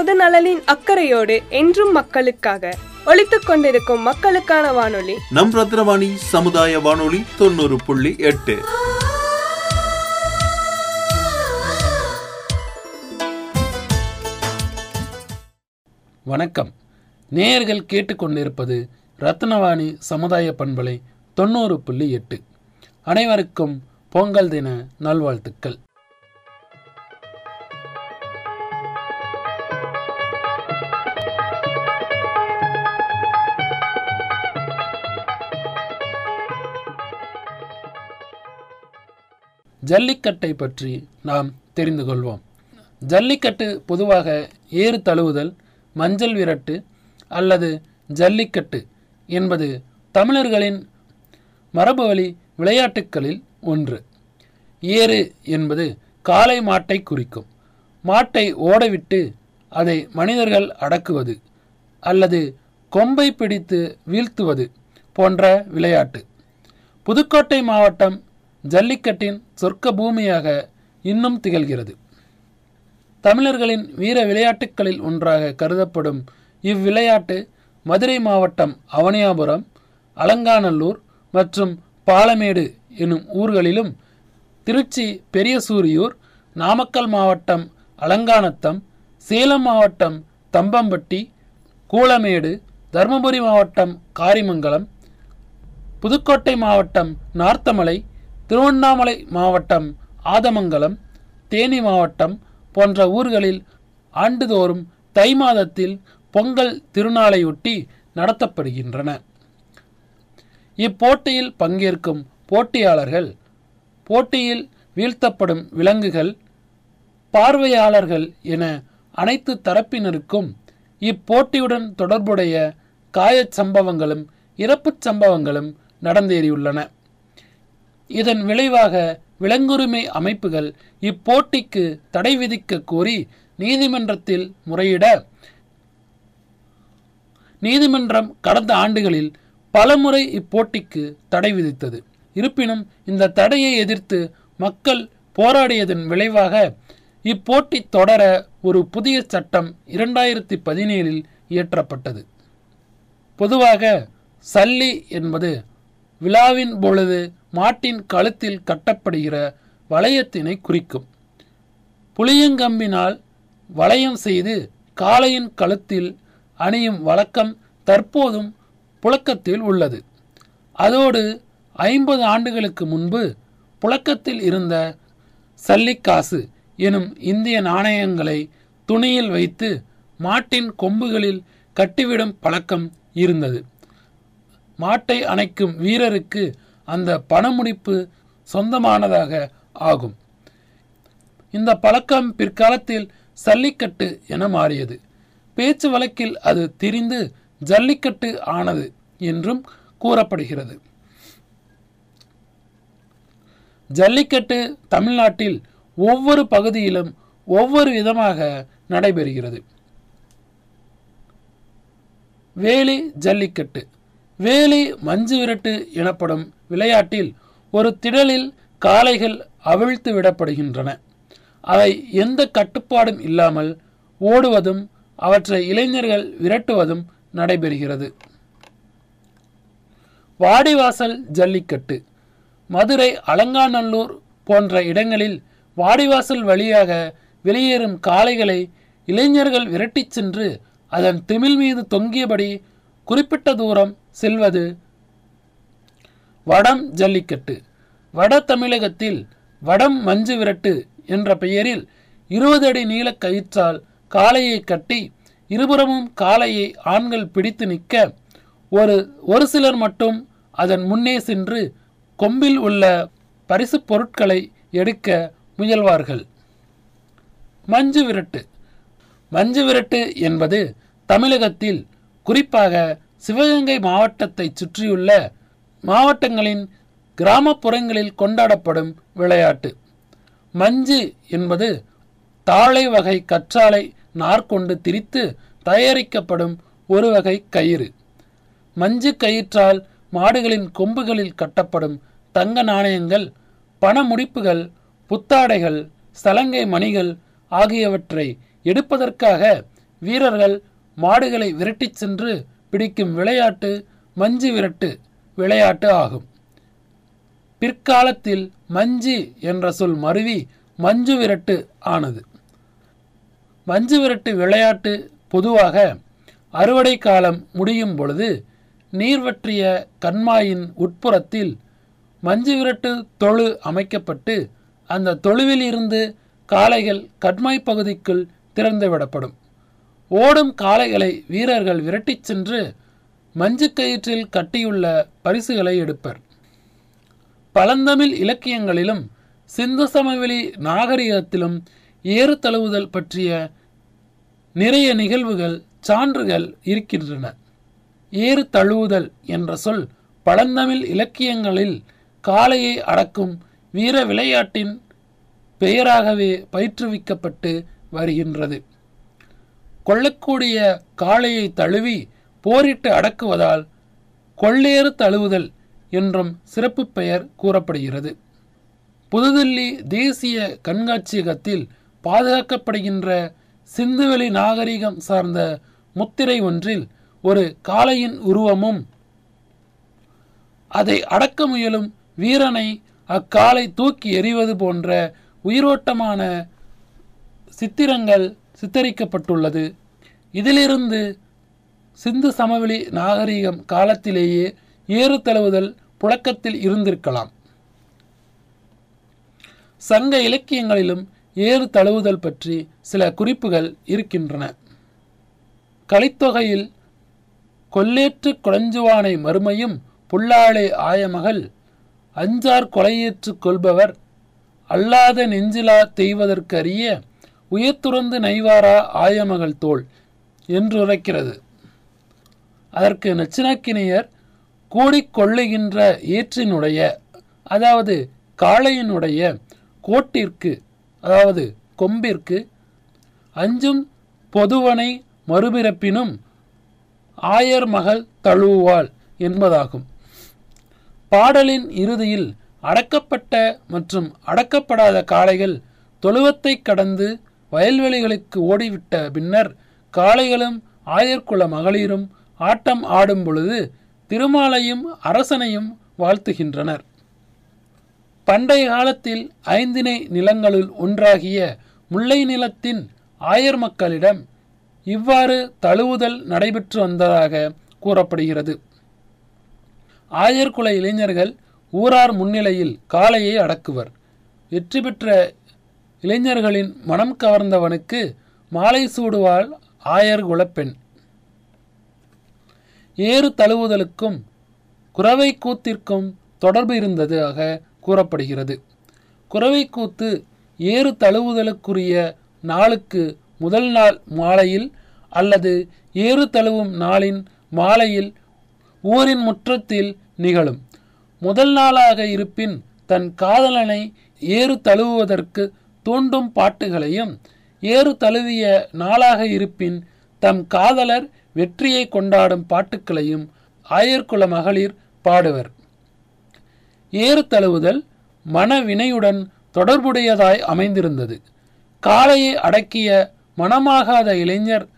பொது நலனின் அக்கறையோடு என்றும் மக்களுக்காக ஒலித்துக் கொண்டிருக்கும் மக்களுக்கான வானொலி. நம் ரத்னவாணி சமுதாய வானொலி தொண்ணூறு புள்ளி எட்டு. வணக்கம். நேயர்கள் கேட்டுக்கொண்டிருப்பது ரத்னவாணி சமுதாய பண்பலை தொண்ணூறு புள்ளி எட்டு. அனைவருக்கும் பொங்கல் தின நல்வாழ்த்துக்கள். ஜல்லிக்கட்டை பற்றி நாம் தெரிந்து கொள்வோம். ஜல்லிக்கட்டு பொதுவாக ஏறு தழுவுதல் மஞ்சள் விரட்டு அல்லது ஜல்லிக்கட்டு என்பது தமிழர்களின் மரபுவழி விளையாட்டுக்களில் ஒன்று. ஏறு என்பது காலை மாட்டை குறிக்கும். மாட்டை ஓடவிட்டு அதை மனிதர்கள் அடக்குவது அல்லது கொம்பை பிடித்து வீழ்த்துவது போன்ற விளையாட்டு. புதுக்கோட்டை மாவட்டம் ஜல்லிக்கட்டின் சொர்க்க பூமியாக இன்னும் திகழ்கிறது. தமிழர்களின் வீர விளையாட்டுகளில் ஒன்றாக கருதப்படும் இவ்விளையாட்டு மதுரை மாவட்டம் அவனியாபுரம் அலங்காநல்லூர் மற்றும் பாலமேடு எனும் ஊர்களிலும் திருச்சி பெரியசூரியூர் நாமக்கல் மாவட்டம் அலங்காநத்தம் சேலம் மாவட்டம் தம்பம்பட்டி கூலமேடு தருமபுரி மாவட்டம் காரிமங்கலம் புதுக்கோட்டை மாவட்டம் நார்த்தமலை திருவண்ணாமலை மாவட்டம் ஆதமங்கலம் தேனி மாவட்டம் போன்ற ஊர்களில் ஆண்டுதோறும் தை மாதத்தில் பொங்கல் திருநாளையொட்டி நடத்தப்படுகின்றன. இப்போட்டியில் பங்கேற்கும் போட்டியாளர்கள் போட்டியில் வீழ்த்தப்படும் விலங்குகள் பார்வையாளர்கள் என அனைத்து தரப்பினருக்கும் இப்போட்டியுடன் தொடர்புடைய காயச் சம்பவங்களும் இறப்புச் சம்பவங்களும் நடந்தேறியுள்ளன. இதன் விளைவாக விலங்குரிமை அமைப்புகள் இப்போட்டிக்கு தடை விதிக்க கோரி நீதிமன்றத்தில் முறையிட நீதிமன்றம் கடந்த ஆண்டுகளில் பலமுறை இப்போட்டிக்கு தடை விதித்தது. இருப்பினும் இந்த தடையை எதிர்த்து மக்கள் போராடியதன் விளைவாக இப்போட்டி தொடர ஒரு புதிய சட்டம் இரண்டாயிரத்தி பதினேழில் இயற்றப்பட்டது. பொதுவாக சல்லி என்பது விழாவின் பொழுது மாட்டின் கழுத்தில் கட்டப்படுகிற வளையத்தினை குறிக்கும். புளியங்கம்பினால் வளையம் செய்து காளையின் கழுத்தில் அணியும் வழக்கம் தற்போதும் புழக்கத்தில் உள்ளது. அதோடு ஐம்பது ஆண்டுகளுக்கு முன்பு புழக்கத்தில் இருந்த சல்லிக்காசு எனும் இந்திய நாணயங்களை துணியில் வைத்து மாட்டின் கொம்புகளில் கட்டிவிடும் பழக்கம் இருந்தது. மாட்டை அணைக்கும் வீரருக்கு அந்த பணமுடிப்பு சொந்தமானதாக ஆகும். இந்த பழக்கம் பிற்காலத்தில் சல்லிக்கட்டு என மாறியது. பேச்சு வழக்கில் அது திரிந்து ஜல்லிக்கட்டு ஆனது என்றும் கூறப்படுகிறது. ஜல்லிக்கட்டு தமிழ்நாட்டில் ஒவ்வொரு பகுதியிலும் ஒவ்வொரு விதமாக நடைபெறுகிறது. வேலி ஜல்லிக்கட்டு. வேலி மஞ்சு விரட்டு எனப்படும் விளையாட்டில் ஒரு திடலில் காளைகள் அவிழ்த்து விடப்படுகின்றன. அவை எந்த கட்டுப்பாடும் இல்லாமல் ஓடுவதும் அவற்றை இளைஞர்கள் விரட்டுவதும் நடைபெறுகிறது. வாடிவாசல் ஜல்லிக்கட்டு. மதுரை அலங்காநல்லூர் போன்ற இடங்களில் வாடிவாசல் வழியாக வெளியேறும் காளைகளை இளைஞர்கள் விரட்டிச் சென்று அதன் திமிழ் மீது தொங்கியபடி குறிப்பிட்ட தூரம் செல்வது. வடம் ஜல்லிக்கட்டு. வட தமிழகத்தில் வடம் மஞ்சு விரட்டு என்ற பெயரில் இருபது அடி நீள கயிற்றால் காளையை கட்டி இருபுறமும் காளையை ஆண்கள் பிடித்து நிற்க ஒரு ஒரு சிலர் மட்டும் அதன் முன்னே சென்று கொம்பில் உள்ள பரிசு பொருட்களை எடுக்க முயல்வார்கள். மஞ்சு விரட்டு. மஞ்சு விரட்டு என்பது தமிழகத்தில் குறிப்பாக சிவகங்கை மாவட்டத்தை சுற்றியுள்ள மாவட்டங்களின் கிராமப்புறங்களில் கொண்டாடப்படும் விளையாட்டு. மஞ்சு என்பது தாழை வகை கற்றாழை நார்கொண்டு திரித்து தயாரிக்கப்படும் ஒரு வகை கயிறு. மஞ்சு கயிற்றால் மாடுகளின் கொம்புகளில் கட்டப்படும் தங்க நாணயங்கள் பண முடிப்புகள் புத்தாடைகள் சலங்கை மணிகள் ஆகியவற்றை எடுப்பதற்காக வீரர்கள் மாடுகளை விரட்டிச் சென்று பிடிக்கும் விளையாட்டு மஞ்சு விரட்டு விளையாட்டு ஆகும். பிற்காலத்தில் மஞ்சு என்ற சொல் மருவி மஞ்சு விரட்டு ஆனது. மஞ்சு விரட்டு விளையாட்டு பொதுவாக அறுவடை காலம் முடியும் பொழுது நீர் வற்றிய கண்மாயின் உட்புறத்தில் மஞ்சு விரட்டு தொழு அமைக்கப்பட்டு அந்த தொழுவில் இருந்து காளைகள் கண்மாய் பகுதிக்குள் திறந்து விடப்படும். ஓடும் காளைகளை வீரர்கள் விரட்டிச் சென்று மஞ்சு கயிற்றில் கட்டியுள்ள பரிசுகளை எடுப்பர். பழந்தமிழ் இலக்கியங்களிலும் சிந்து சமவெளி நாகரிகத்திலும் ஏறு தழுவுதல் பற்றிய நிறைய நிகழ்வுகள் சான்றுகள் இருக்கின்றன. ஏறு தழுவுதல் என்ற சொல் பழந்தமிழ் இலக்கியங்களில் காளையை அடக்கும் வீர விளையாட்டின் பெயராகவே பயிற்றுவிக்கப்பட்டு வருகின்றது. கொள்ளக்கூடிய காளையை தழுவி போரிட்டு அடக்குவதால் கொள்ளேறு தழுவுதல் என்றும் சிறப்பு பெயர் கூறப்படுகிறது. புதுதில்லி தேசிய கண்காட்சியகத்தில் பாதுகாக்கப்படுகின்ற சிந்துவெளி நாகரிகம் சார்ந்த முத்திரை ஒன்றில் ஒரு காளையின் உருவமும் அதை அடக்க முயலும் வீரனை அக்காலை தூக்கி எறிவது போன்ற உயிரோட்டமான சித்திரங்கள் சித்தரிக்கப்பட்டுள்ளது. இதிலிருந்து சிந்து சமவெளி நாகரிகம் காலத்திலேயே ஏறு தழுவுதல் புழக்கத்தில் இருந்திருக்கலாம். சங்க இலக்கியங்களிலும் ஏறு தழுவுதல் பற்றி சில குறிப்புகள் இருக்கின்றன. கலித்தொகையில் கொல்லேற்று குளஞ்சுவானை மறுமையும் புல்லாளே ஆயமகள் அஞ்சார் கொலையேற்று கொள்பவர் அல்லாத நெஞ்சிலா தெய்வதற்கரிய உயர்த்துறந்து நெய்வாரா ஆயமகள் தோல் என்றுரைக்கிறது. அதற்கு நச்சினாக்கினியர் கூடிக்கொள்ளுகின்ற ஈற்றினுடைய ஏற்றினுடைய அதாவது காளையினுடைய கோட்டிற்கு அதாவது கொம்பிற்கு அஞ்சும் பொதுவனை மறுபிறப்பினும் ஆயர் மகள் தழுவுவாள் என்பதாகும். பாடலின் இறுதியில் அடக்கப்பட்ட மற்றும் அடக்கப்படாத காளைகள் தொழுவத்தை கடந்து வயல்வெளிகளுக்கு ஓடிவிட்ட பின்னர் காளைகளும் ஆயர்குல மகளிரும் ஆட்டம் ஆடும் பொழுது திருமாலையும் அரசனையும் வாழ்த்துகின்றனர். பண்டைய காலத்தில் ஐந்திணை நிலங்களுள் ஒன்றாகிய முல்லை நிலத்தின் ஆயர் மக்களிடம் இவ்வாறு தழுவுதல் நடைபெற்று வந்ததாக கூறப்படுகிறது. ஆயர்குல இளைஞர்கள் ஊரார் முன்னிலையில் காளையை அடக்குவர். வெற்றி பெற்ற இளைஞர்களின் மனம் கவர்ந்தவனுக்கு மாலை சூடுவாள் ஆயர் குலப்பெண். ஏறு தழுவுதலுக்கும் குறவை கூத்திற்கும் தொடர்பு இருந்ததாக கூறப்படுகிறது. குறவை கூத்து ஏறு தழுவுதலுக்குரிய நாளுக்கு முதல் நாள் மாலையில் அல்லது ஏறு தழுவும் நாளின் மாலையில் ஊரின் முற்றத்தில் நிகழும். முதல் நாளாக இருப்பின் தன் காதலனை ஏறு தழுவுவதற்கு தூண்டும் பாட்டுகளையும் ஏறு தழுவிய நாளாக இருப்பின் தம் காதலர் வெற்றியை கொண்டாடும் பாட்டுக்களையும் ஆயர்குல மகளிர் பாடுவர். ஏறு தழுவுதல் மனவினையுடன் தொடர்புடையதாய் அமைந்திருந்தது. காளையை அடக்கிய மனமாகாத இளைஞர்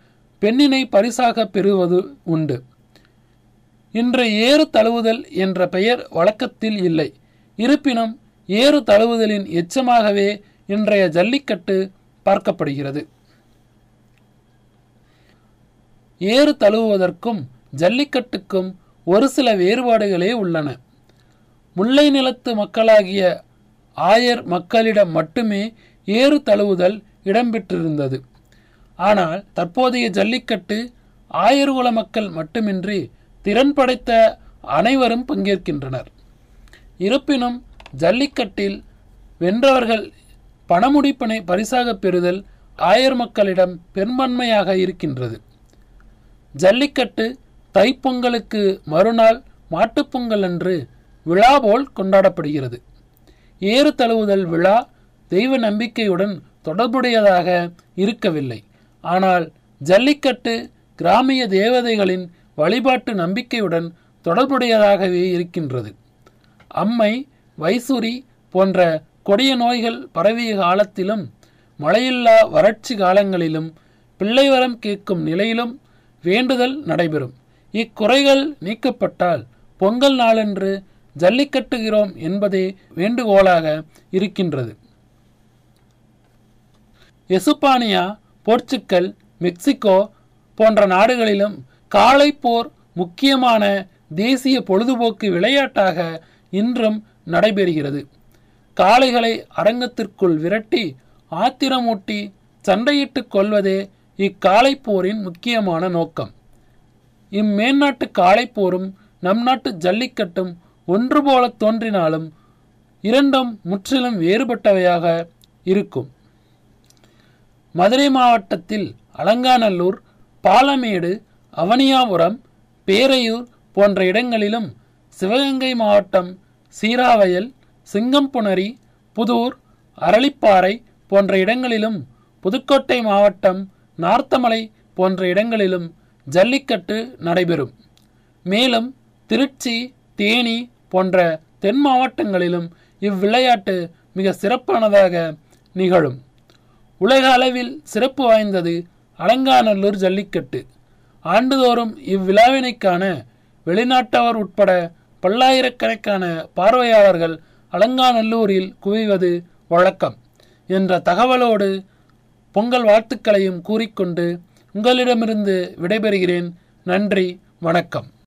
பெண்ணினை பரிசாக பெறுவது உண்டு. இன்று ஏறு தழுவுதல் என்ற பெயர் வழக்கத்தில் இல்லை. இருப்பினும் ஏறு தழுவுதலின் எச்சமாகவே இன்றைய ஜல்லிக்கட்டு பார்க்கப்படுகிறது. ஏறு தழுவுவதற்கும் ஜல்லிக்கட்டுக்கும் ஒரு சில வேறுபாடுகளே உள்ளன. முல்லை நிலத்து மக்களாகிய ஆயர் மக்களிடம் மட்டுமே ஏறு தழுவுதல் இடம்பெற்றிருந்தது. ஆனால் தற்போதைய ஜல்லிக்கட்டு ஆயர்குல மக்கள் மட்டுமின்றி திறன் படைத்த அனைவரும் பங்கேற்கின்றனர். இருப்பினும் ஜல்லிக்கட்டில் வென்றவர்கள் பணமுடிப்பினை பரிசாக பெறுதல் ஆயர் மக்களிடம் பெரும்பான்மையாக இருக்கின்றது. ஜல்லிக்கட்டு தைப்பொங்கலுக்கு மறுநாள் மாட்டுப்பொங்கல் அன்று விழா போல் கொண்டாடப்படுகிறது. ஏறு தழுவுதல் விழா தெய்வ நம்பிக்கையுடன் தொடர்புடையதாக இருக்கவில்லை. ஆனால் ஜல்லிக்கட்டு கிராமிய தேவதைகளின் வழிபாட்டு நம்பிக்கையுடன் தொடர்புடையதாகவே இருக்கின்றது. அம்மை வைசூரி போன்ற கொடிய நோய்கள் பரவிய காலத்திலும் மழையில்லா வறட்சி காலங்களிலும் பிள்ளைவரம் கேட்கும் நிலையிலும் வேண்டுதல் நடைபெறும். இக்குறைகள் நீக்கப்பட்டால் பொங்கல் நாளன்று ஜல்லிக்கட்டுகிறோம் என்பதே வேண்டுகோளாக இருக்கின்றது. எசுப்பானியா போர்ச்சுக்கல் மெக்சிகோ போன்ற நாடுகளிலும் காளை போர் முக்கியமான தேசிய பொழுதுபோக்கு விளையாட்டாக இன்றும் நடைபெறுகிறது. காளைகளை அரங்கத்திற்குள் விரட்டி ஆத்திரமூட்டி சண்டையிட்டுக் கொள்வதே இக்காளை போரின் முக்கியமான நோக்கம். இம்மேன்நாட்டு காளை போரும் நம் நாட்டு ஜல்லிக்கட்டும் ஒன்று போல தோன்றினாலும் இரண்டும் முற்றிலும் வேறுபட்டவையாக இருக்கும். மதுரை மாவட்டத்தில் அலங்காநல்லூர் பாலமேடு அவனியாபுரம் பேரையூர் போன்ற இடங்களிலும் சிவகங்கை மாவட்டம் சீராவயல் சிங்கம்புணரி புதூர் அரளிப்பாறை போன்ற இடங்களிலும் புதுக்கோட்டை மாவட்டம் நார்த்தமலை போன்ற இடங்களிலும் ஜல்லிக்கட்டு நடைபெறும். மேலும் திருச்சி தேனி போன்ற தென் மாவட்டங்களிலும் இவ்விளையாட்டு மிக சிறப்பானதாக நிகழும். உலக அளவில் சிறப்பு வாய்ந்தது அலங்காநல்லூர் ஜல்லிக்கட்டு. ஆண்டுதோறும் இவ்விழாவினை காண வெளிநாட்டவர் உட்பட பல்லாயிரக்கணக்கான பார்வையாளர்கள் அலங்காநல்லூரில் குவிவது வழக்கம் என்ற தகவலோடு பொங்கல் வாழ்த்துக்களையும் கூறிக்கொண்டு உங்களிடமிருந்து விடைபெறுகிறேன். நன்றி வணக்கம்.